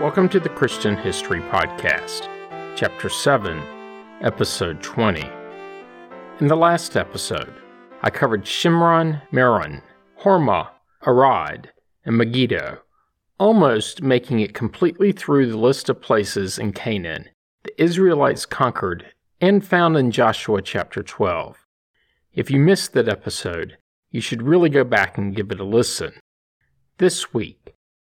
Welcome to the Christian History Podcast, Chapter 7, Episode 20. In the last episode, I covered Shimron, Meron, Hormah, Arad, and Megiddo, almost making it completely through the list of places in Canaan the Israelites conquered and found in Joshua chapter 12. If you missed that episode, you should really go back and give it a listen. This week,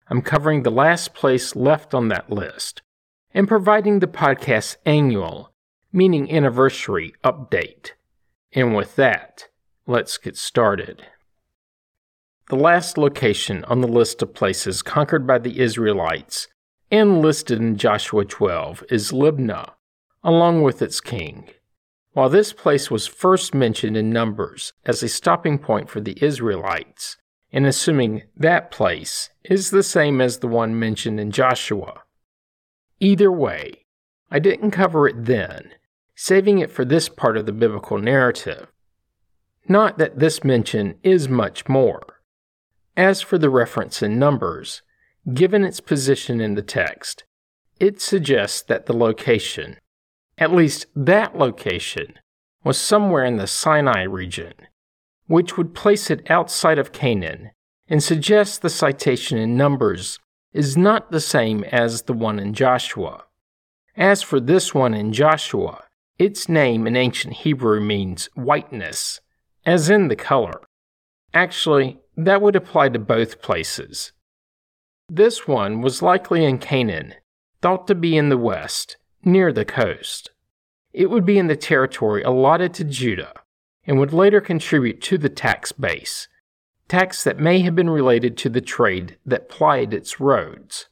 I'm covering the last place left on that list and providing the podcast's annual, meaning anniversary, update. And with that, let's get started. The last location on the list of places conquered by the Israelites and listed in Joshua 12 is Libnah, along with its king. While this place was first mentioned in Numbers as a stopping point for the Israelites, and assuming that place is the same as the one mentioned in Joshua. Either way, I didn't cover it then, saving it for this part of the biblical narrative. Not that this mention is much more. As for the reference in Numbers, given its position in the text, it suggests that the location, at least that location, was somewhere in the Sinai region, which would place it outside of Canaan and suggests the citation in Numbers is not the same as the one in Joshua. As for this one in Joshua, its name in ancient Hebrew means whiteness, as in the color. Actually, that would apply to both places. This one was likely in Canaan, thought to be in the west, near the coast. It would be in the territory allotted to Judah and would later contribute to the tax base, tax that may have been related to the trade that plied its roads.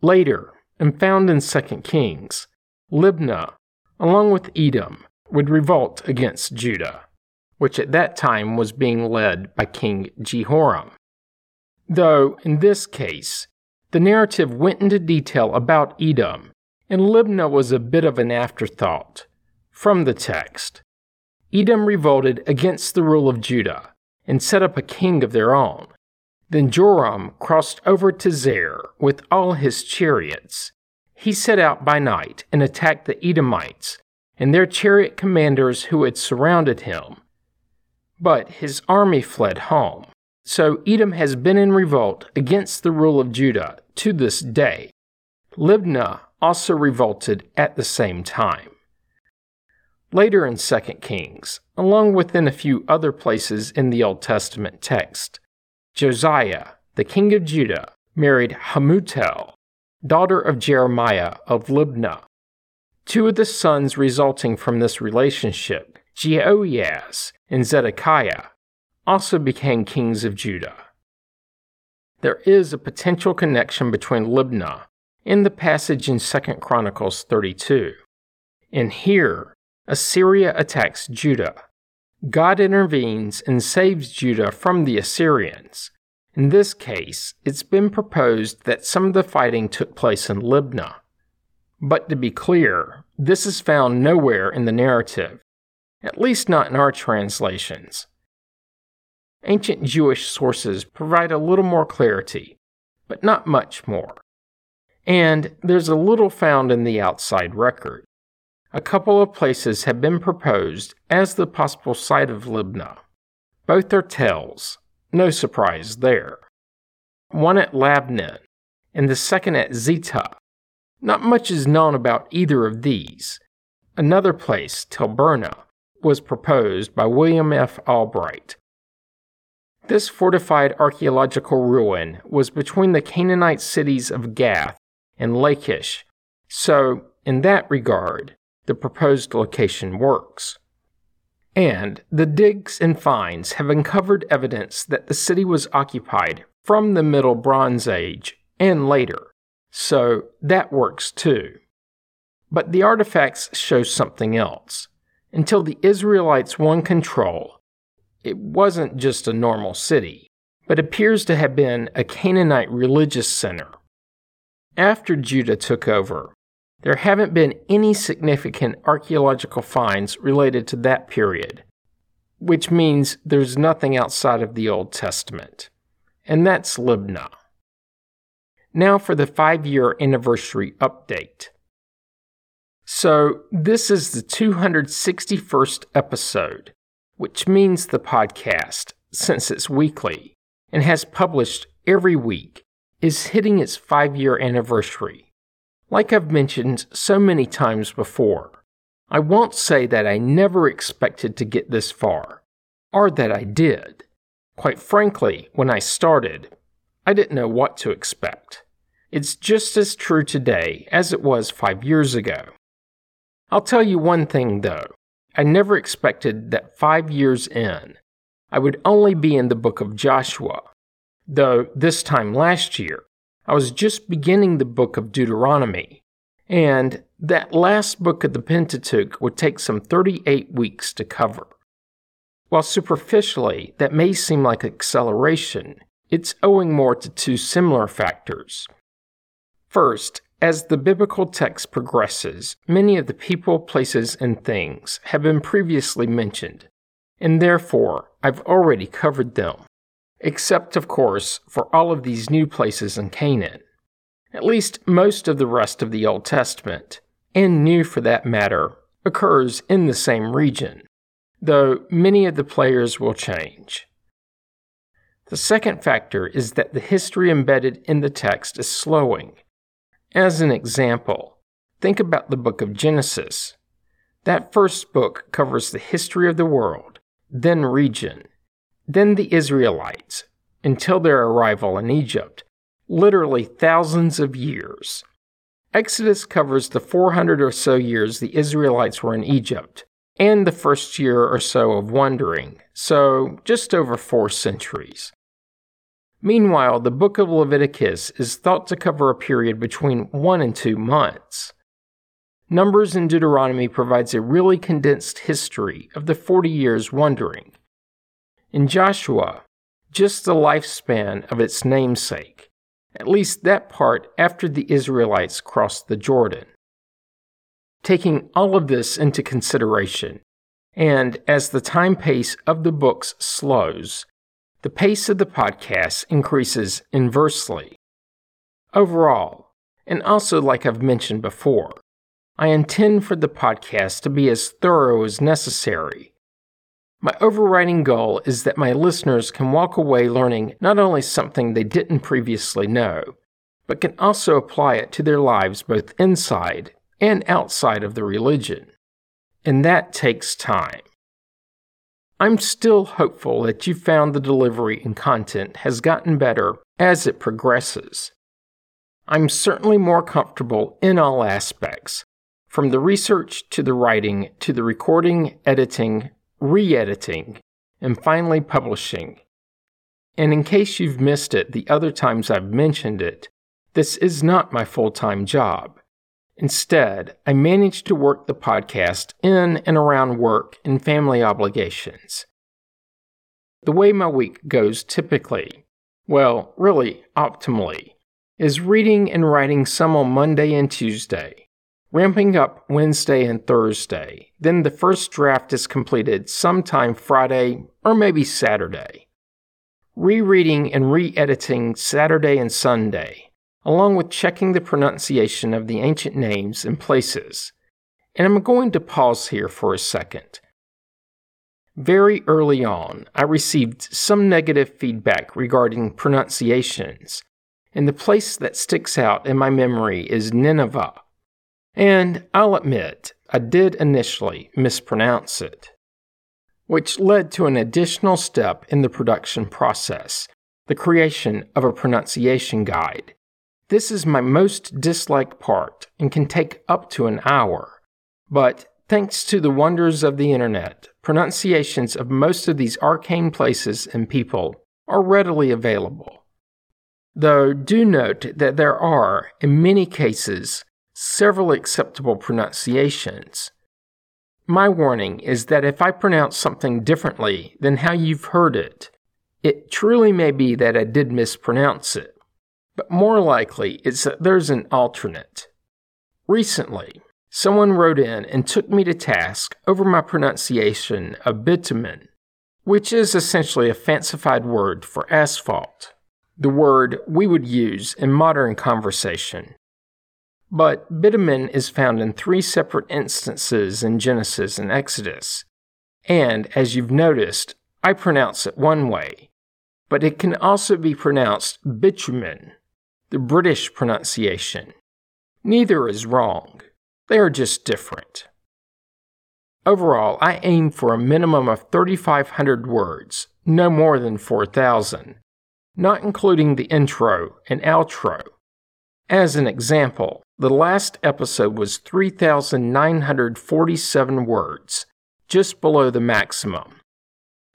Later, and found in 2 Kings, Libnah, along with Edom, would revolt against Judah, which at that time was being led by King Jehoram. Though, in this case, the narrative went into detail about Edom, and Libnah was a bit of an afterthought. From the text, Edom revolted against the rule of Judah and set up a king of their own. Then Joram crossed over to Zair with all his chariots. He set out by night and attacked the Edomites and their chariot commanders who had surrounded him. But his army fled home. So Edom has been in revolt against the rule of Judah to this day. Libnah also revolted at the same time. Later in 2 Kings, along with in a few other places in the Old Testament text, Josiah, the king of Judah, married Hamutal, daughter of Jeremiah of Libnah. Two of the sons resulting from this relationship, Jehoahaz and Zedekiah, also became kings of Judah. There is a potential connection between Libnah and the passage in 2 Chronicles 32. And here, Assyria attacks Judah. God intervenes and saves Judah from the Assyrians. In this case, it's been proposed that some of the fighting took place in Libnah. But to be clear, this is found nowhere in the narrative, at least not in our translations. Ancient Jewish sources provide a little more clarity, but not much more. And there's a little found in the outside record. A couple of places have been proposed as the possible site of Libnah. Both are tells, no surprise there. One at Labnin, and the second at Zita. Not much is known about either of these. Another place, Telburna, was proposed by William F. Albright. This fortified archaeological ruin was between the Canaanite cities of Gath and Lachish, so, in that regard, the proposed location works. And the digs and finds have uncovered evidence that the city was occupied from the Middle Bronze Age and later, so that works too. But the artifacts show something else. Until the Israelites won control, it wasn't just a normal city, but appears to have been a Canaanite religious center. After Judah took over, there haven't been any significant archaeological finds related to that period, which means there's nothing outside of the Old Testament. And that's Libnah. Now for the five year anniversary update. So, this is the 261st episode, which means the podcast, since it's weekly and has published every week, is hitting its five year anniversary. Like I've mentioned so many times before, I won't say that I never expected to get this far, or that I did. Quite frankly, when I started, I didn't know what to expect. It's just as true today as it was five years ago. I'll tell you one thing though. I never expected that five years in, I would only be in the book of Joshua, though this time last year, I was just beginning the book of Deuteronomy, and that last book of the Pentateuch would take some 38 weeks to cover. While superficially that may seem like acceleration, it's owing more to two similar factors. First, as the biblical text progresses, many of the people, places, and things have been previously mentioned, and therefore I've already covered them, except, of course, for all of these new places in Canaan. At least most of the rest of the Old Testament, and New for that matter, occurs in the same region, though many of the players will change. The second factor is that the history embedded in the text is slowing as an example, think about the book of Genesis. That first book covers the history of the world, then region, then the Israelites, until their arrival in Egypt, literally thousands of years. Exodus covers the 400 or so years the Israelites were in Egypt, and the first year or so of wandering, so just over four centuries. Meanwhile, the book of Leviticus is thought to cover a period between one and two months. Numbers in Deuteronomy provides a really condensed history of the 40 years wandering. In Joshua, just the lifespan of its namesake, at least that part after the Israelites crossed the Jordan. Taking all of this into consideration, and as the time pace of the books slows, the pace of the podcast increases inversely. Overall, and also like I've mentioned before, I intend for the podcast to be as thorough as necessary. My overriding goal is that my listeners can walk away learning not only something they didn't previously know, but can also apply it to their lives both inside and outside of the religion. And that takes time. I'm still hopeful that you found the delivery and content has gotten better as it progresses. I'm certainly more comfortable in all aspects, from the research to the writing to the recording, editing, re editing, and finally publishing. And in case you've missed it the other times I've mentioned it, this is not my full time job. Instead, I manage to work the podcast in and around work and family obligations. The way my week goes typically, well, really optimally, is reading and writing some on Monday and Tuesday, ramping up Wednesday and Thursday. Then the first draft is completed sometime Friday or maybe Saturday. Rereading and re editing Saturday and Sunday along with checking the pronunciation of the ancient names and places. And I'm going to pause here for a second. Very early on, I received some negative feedback regarding pronunciations, and the place that sticks out in my memory is Nineveh. And I'll admit, I did initially mispronounce it, which led to an additional step in the production process the creation of a pronunciation guide this is my most disliked part and can take up to an hour. But thanks to the wonders of the internet, pronunciations of most of these arcane places and people are readily available. Though do note that there are, in many cases, several acceptable pronunciations. My warning is that if I pronounce something differently than how you've heard it, it truly may be that I did mispronounce it but more likely it's that there's an alternate. Recently, someone wrote in and took me to task over my pronunciation of bitumen, which is essentially a fancified word for asphalt. the word we would use in modern conversation. But bitumen is found in three separate instances in Genesis and Exodus. And, as you've noticed, I pronounce it one way, but it can also be pronounced bitumen, the British pronunciation. Neither is wrong, they are just different. Overall, I aim for a minimum of 3,500 words, no more than 4,000, not including the intro and outro. As an example, the last episode was 3,947 words, just below the maximum.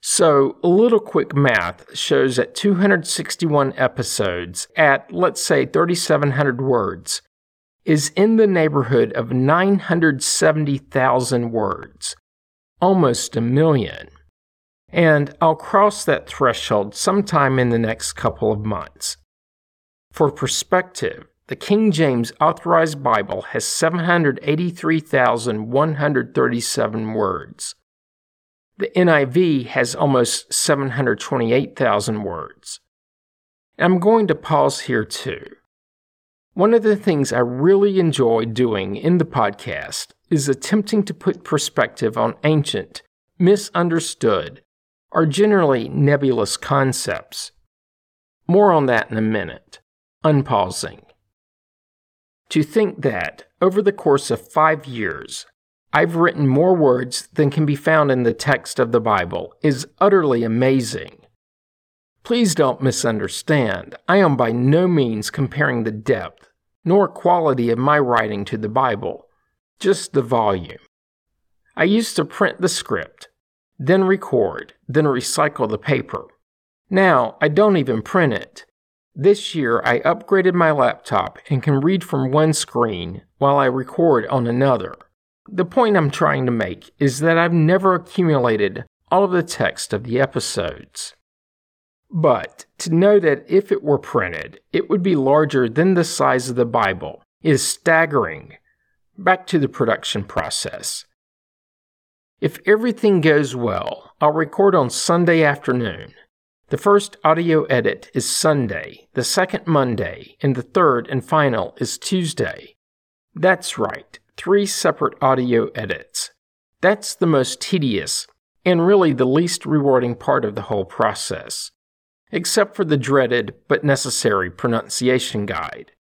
So, a little quick math shows that 261 episodes at, let's say, 3,700 words is in the neighborhood of 970,000 words, almost a million. And I'll cross that threshold sometime in the next couple of months. For perspective, the King James Authorized Bible has 783,137 words. The NIV has almost 728,000 words. I'm going to pause here too. One of the things I really enjoy doing in the podcast is attempting to put perspective on ancient, misunderstood, or generally nebulous concepts. More on that in a minute. Unpausing. To think that, over the course of five years, I've written more words than can be found in the text of the Bible is utterly amazing. Please don't misunderstand. I am by no means comparing the depth nor quality of my writing to the Bible, just the volume. I used to print the script, then record, then recycle the paper. Now I don't even print it. This year, I upgraded my laptop and can read from one screen while I record on another. The point I'm trying to make is that I've never accumulated all of the text of the episodes. But to know that if it were printed, it would be larger than the size of the Bible is staggering. Back to the production process. If everything goes well, I'll record on Sunday afternoon the first audio edit is Sunday, the second Monday, and the third and final is Tuesday. That's right, three separate audio edits. That's the most tedious and really the least rewarding part of the whole process, except for the dreaded but necessary pronunciation guide.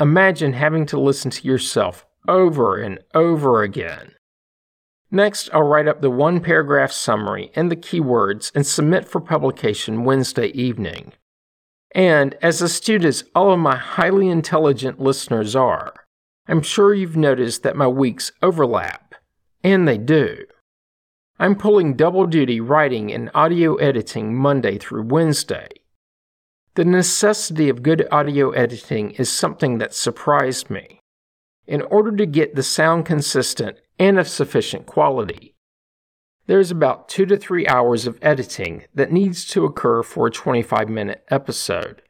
Imagine having to listen to yourself over and over again. Next, I'll write up the one paragraph summary and the keywords and submit for publication Wednesday evening. And as astute as all of my highly intelligent listeners are, I'm sure you've noticed that my weeks overlap. And they do. I'm pulling double duty writing and audio editing Monday through Wednesday. The necessity of good audio editing is something that surprised me. In order to get the sound consistent and of sufficient quality. There is about two to three hours of editing that needs to occur for a 25 minute episode.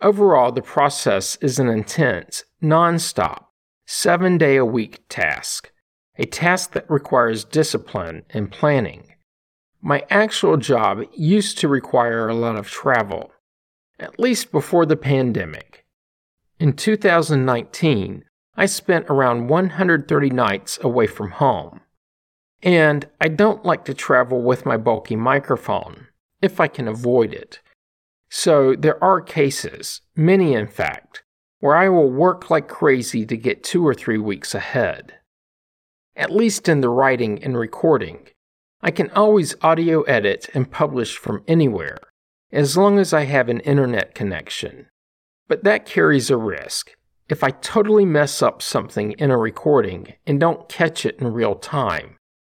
Overall, the process is an intense, non stop, seven day a week task, a task that requires discipline and planning. My actual job used to require a lot of travel, at least before the pandemic. In 2019, I spent around 130 nights away from home. And I don't like to travel with my bulky microphone, if I can avoid it. So there are cases, many in fact, where I will work like crazy to get two or three weeks ahead. At least in the writing and recording, I can always audio edit and publish from anywhere, as long as I have an internet connection. But that carries a risk if I totally mess up something in a recording and don't catch it in real time,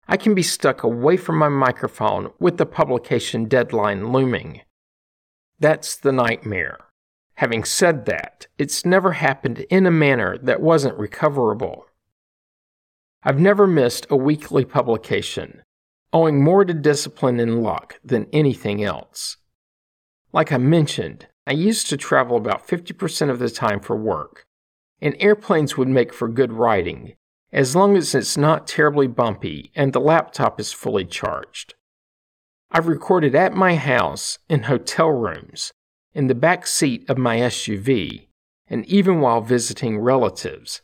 I can be stuck away from my microphone with the publication deadline looming. That's the nightmare. Having said that, it's never happened in a manner that wasn't recoverable. I've never missed a weekly publication, owing more to discipline and luck than anything else. Like I mentioned, I used to travel about 50% of the time for work, and airplanes would make for good writing, as long as it's not terribly bumpy and the laptop is fully charged. I've recorded at my house, in hotel rooms, in the back seat of my SUV, and even while visiting relatives.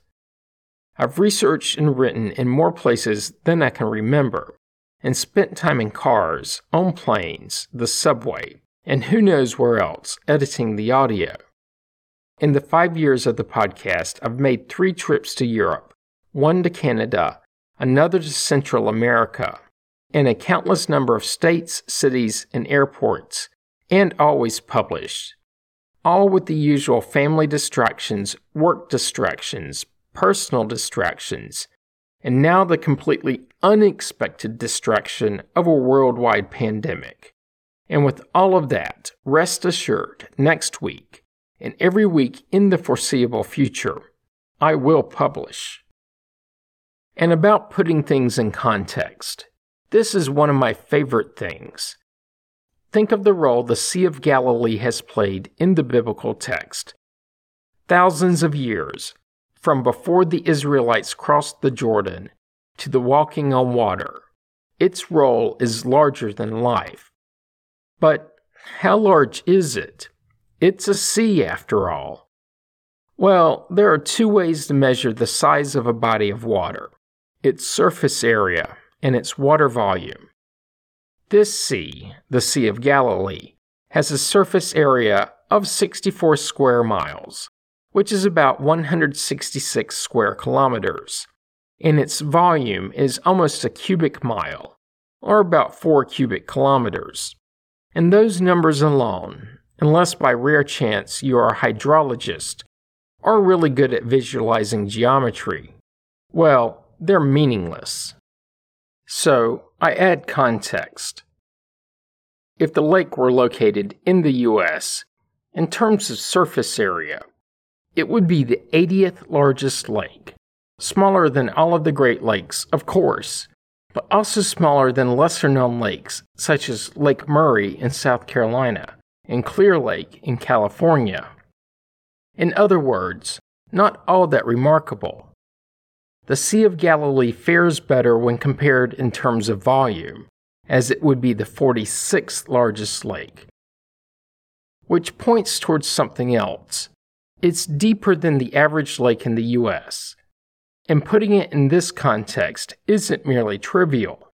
I've researched and written in more places than I can remember, and spent time in cars, on planes, the subway, and who knows where else, editing the audio. In the five years of the podcast, I've made three trips to Europe one to Canada, another to Central America, and a countless number of states, cities, and airports, and always published. All with the usual family distractions, work distractions, personal distractions, and now the completely unexpected distraction of a worldwide pandemic. And with all of that, rest assured, next week, and every week in the foreseeable future, I will publish. And about putting things in context, this is one of my favorite things. Think of the role the Sea of Galilee has played in the biblical text. Thousands of years, from before the Israelites crossed the Jordan to the walking on water, its role is larger than life. But how large is it? It's a sea, after all. Well, there are two ways to measure the size of a body of water its surface area and its water volume. This sea, the Sea of Galilee, has a surface area of 64 square miles, which is about 166 square kilometers, and its volume is almost a cubic mile, or about 4 cubic kilometers. And those numbers alone, unless by rare chance you are a hydrologist or really good at visualizing geometry, well, they're meaningless. So, I add context. If the lake were located in the US, in terms of surface area, it would be the 80th largest lake, smaller than all of the Great Lakes, of course, but also smaller than lesser known lakes such as Lake Murray in South Carolina and Clear Lake in California. In other words, not all that remarkable. The Sea of Galilee fares better when compared in terms of volume, as it would be the 46th largest lake. Which points towards something else. It's deeper than the average lake in the US, and putting it in this context isn't merely trivial.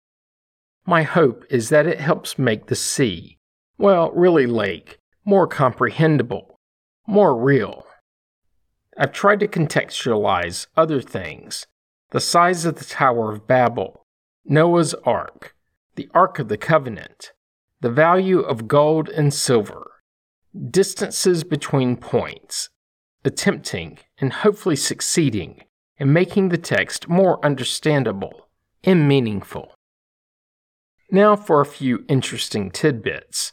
My hope is that it helps make the sea, well, really lake, more comprehensible, more real. I've tried to contextualize other things. The size of the Tower of Babel, Noah's Ark, the Ark of the Covenant, the value of gold and silver, distances between points, attempting and hopefully succeeding in making the text more understandable and meaningful. Now for a few interesting tidbits.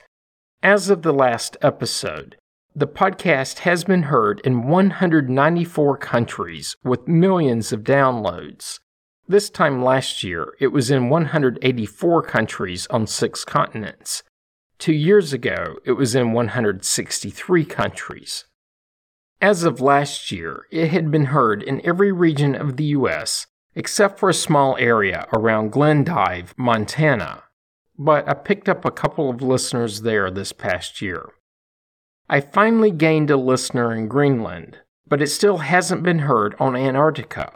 As of the last episode, the podcast has been heard in 194 countries with millions of downloads. This time last year, it was in 184 countries on six continents. Two years ago, it was in 163 countries. As of last year, it had been heard in every region of the U.S. except for a small area around Glendive, Montana. But I picked up a couple of listeners there this past year. I finally gained a listener in Greenland, but it still hasn't been heard on Antarctica.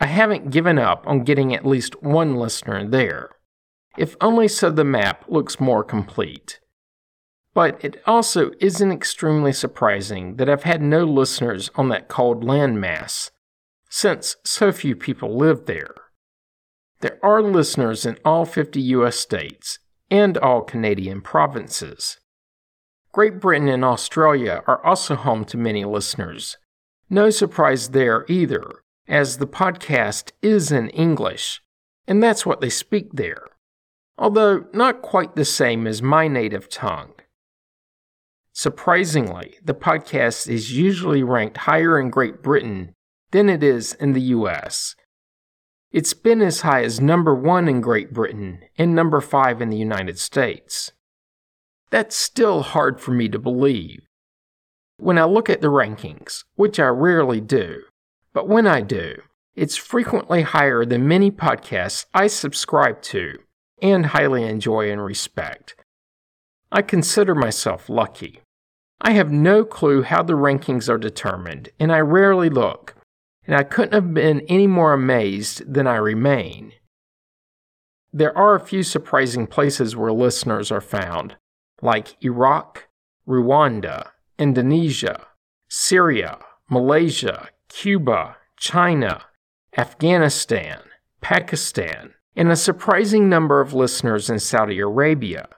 I haven't given up on getting at least one listener there, if only so the map looks more complete. But it also isn't extremely surprising that I've had no listeners on that cold landmass, since so few people live there. There are listeners in all 50 US states and all Canadian provinces. Great Britain and Australia are also home to many listeners. No surprise there either, as the podcast is in English, and that's what they speak there, although not quite the same as my native tongue. Surprisingly, the podcast is usually ranked higher in Great Britain than it is in the US. It's been as high as number one in Great Britain and number five in the United States. That's still hard for me to believe. When I look at the rankings, which I rarely do, but when I do, it's frequently higher than many podcasts I subscribe to and highly enjoy and respect. I consider myself lucky. I have no clue how the rankings are determined, and I rarely look, and I couldn't have been any more amazed than I remain. There are a few surprising places where listeners are found, like Iraq, Rwanda, Indonesia, Syria, Malaysia, Cuba, China, Afghanistan, Pakistan, and a surprising number of listeners in Saudi Arabia.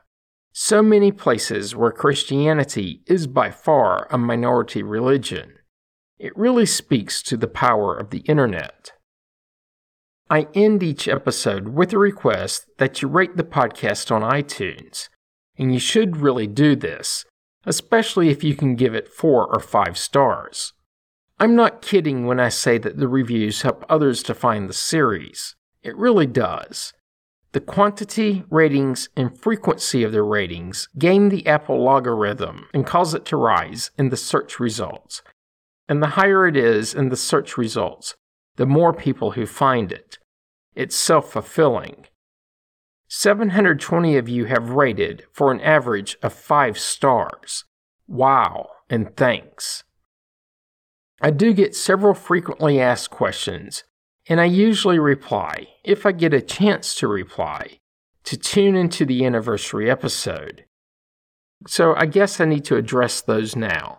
So many places where Christianity is by far a minority religion. It really speaks to the power of the internet. I end each episode with a request that you rate the podcast on iTunes, and you should really do this, especially if you can give it four or five stars. I'm not kidding when I say that the reviews help others to find the series. It really does. The quantity, ratings, and frequency of the ratings gain the Apple algorithm and cause it to rise in the search results. And the higher it is in the search results, the more people who find it. It's self fulfilling. 720 of you have rated for an average of 5 stars. Wow, and thanks. I do get several frequently asked questions, and I usually reply, if I get a chance to reply, to tune into the anniversary episode. So I guess I need to address those now.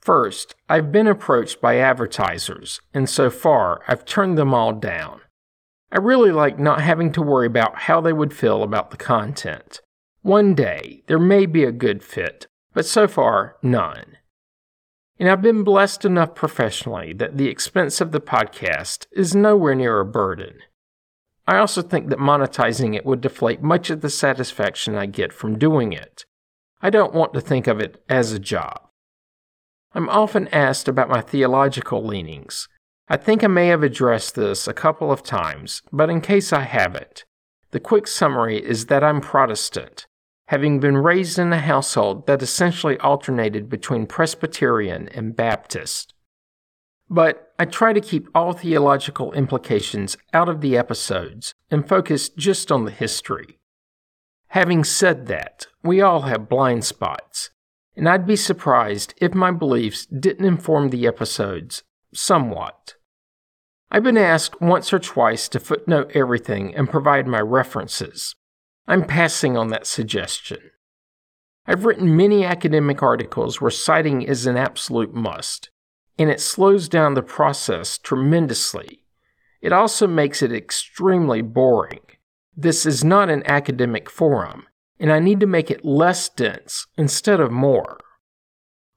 First, I've been approached by advertisers, and so far I've turned them all down. I really like not having to worry about how they would feel about the content. One day, there may be a good fit, but so far, none. And I've been blessed enough professionally that the expense of the podcast is nowhere near a burden. I also think that monetizing it would deflate much of the satisfaction I get from doing it. I don't want to think of it as a job. I'm often asked about my theological leanings. I think I may have addressed this a couple of times, but in case I haven't, the quick summary is that I'm Protestant, having been raised in a household that essentially alternated between Presbyterian and Baptist. But I try to keep all theological implications out of the episodes and focus just on the history. Having said that, we all have blind spots, and I'd be surprised if my beliefs didn't inform the episodes somewhat. I've been asked once or twice to footnote everything and provide my references. I'm passing on that suggestion. I've written many academic articles where citing is an absolute must, and it slows down the process tremendously. It also makes it extremely boring. This is not an academic forum, and I need to make it less dense instead of more.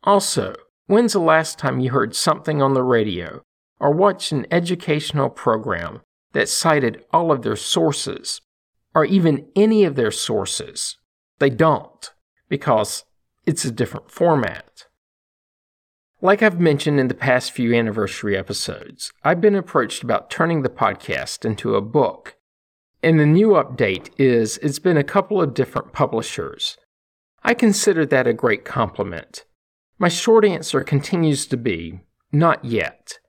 Also, when's the last time you heard something on the radio or watched an educational program that cited all of their sources or even any of their sources. They don't, because it's a different format. Like I've mentioned in the past few anniversary episodes, I've been approached about turning the podcast into a book. And the new update is it's been a couple of different publishers. I consider that a great compliment. My short answer continues to be not yet.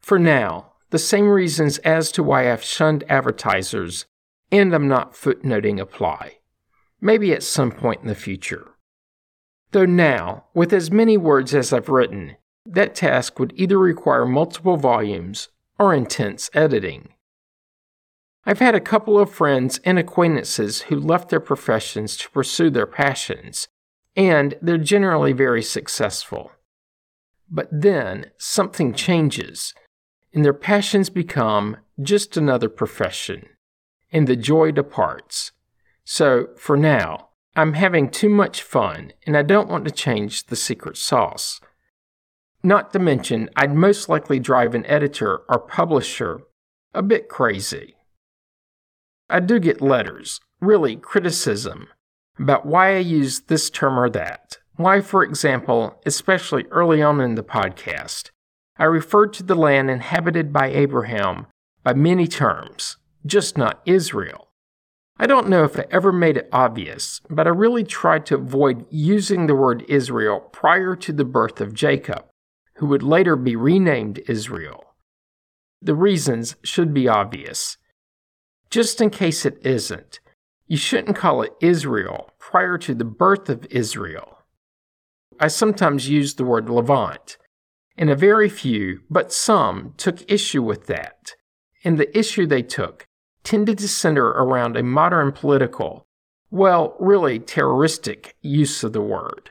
For now, the same reasons as to why I've shunned advertisers and I'm not footnoting apply. Maybe at some point in the future. Though now, with as many words as I've written, that task would either require multiple volumes or intense editing. I've had a couple of friends and acquaintances who left their professions to pursue their passions, and they're generally very successful. But then something changes, and their passions become just another profession and the joy departs. So, for now, I'm having too much fun and I don't want to change the secret sauce. Not to mention, I'd most likely drive an editor or publisher a bit crazy. I do get letters, really criticism, about why I use this term or that. Why, for example, especially early on in the podcast, I referred to the land inhabited by Abraham by many terms, just not Israel. I don't know if I ever made it obvious, but I really tried to avoid using the word Israel prior to the birth of Jacob, who would later be renamed Israel. The reasons should be obvious. Just in case it isn't, you shouldn't call it Israel prior to the birth of Israel. I sometimes use the word Levant, and a very few, but some, took issue with that. And the issue they took tended to center around a modern political, well, really terroristic use of the word.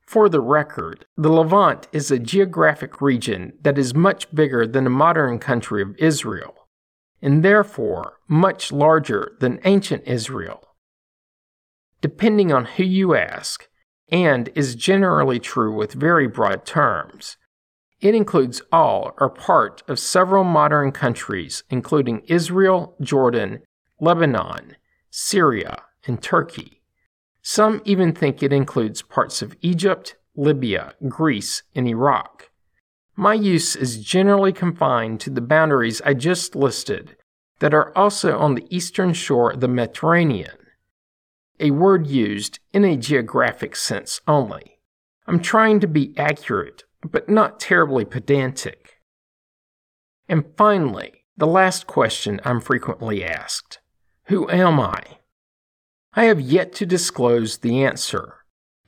For the record, the Levant is a geographic region that is much bigger than the modern country of Israel, and therefore much larger than ancient Israel. Depending on who you ask, and is generally true with very broad terms, it includes all or part of several modern countries, including Israel, Jordan, Lebanon, Syria, and Turkey. Some even think it includes parts of Egypt, Libya, Greece, and Iraq. My use is generally confined to the boundaries I just listed that are also on the eastern shore of the Mediterranean, a word used in a geographic sense only. I'm trying to be accurate, but not terribly pedantic. And finally, the last question I'm frequently asked Who am I? I have yet to disclose the answer.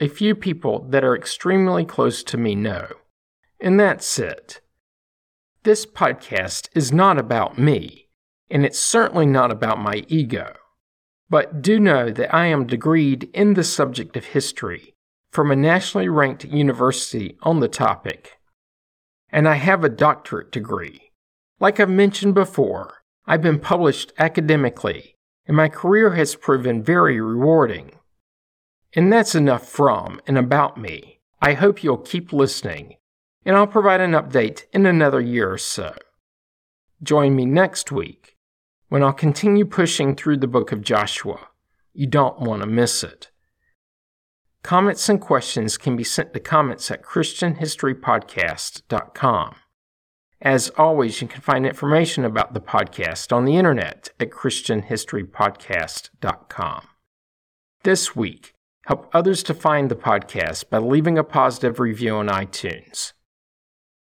A few people that are extremely close to me know. And that's it. This podcast is not about me, and it's certainly not about my ego. But do know that I am degreed in the subject of history from a nationally ranked university on the topic. And I have a doctorate degree. Like I've mentioned before, I've been published academically and my career has proven very rewarding. And that's enough from and about me. I hope you'll keep listening, and I'll provide an update in another year or so. Join me next week when I'll continue pushing through the book of Joshua. You don't want to miss it. Comments and questions can be sent to comments at ChristianHistoryPodcast.com. As always, you can find information about the podcast on the internet at ChristianHistoryPodcast.com. This week, help others to find the podcast by leaving a positive review on iTunes.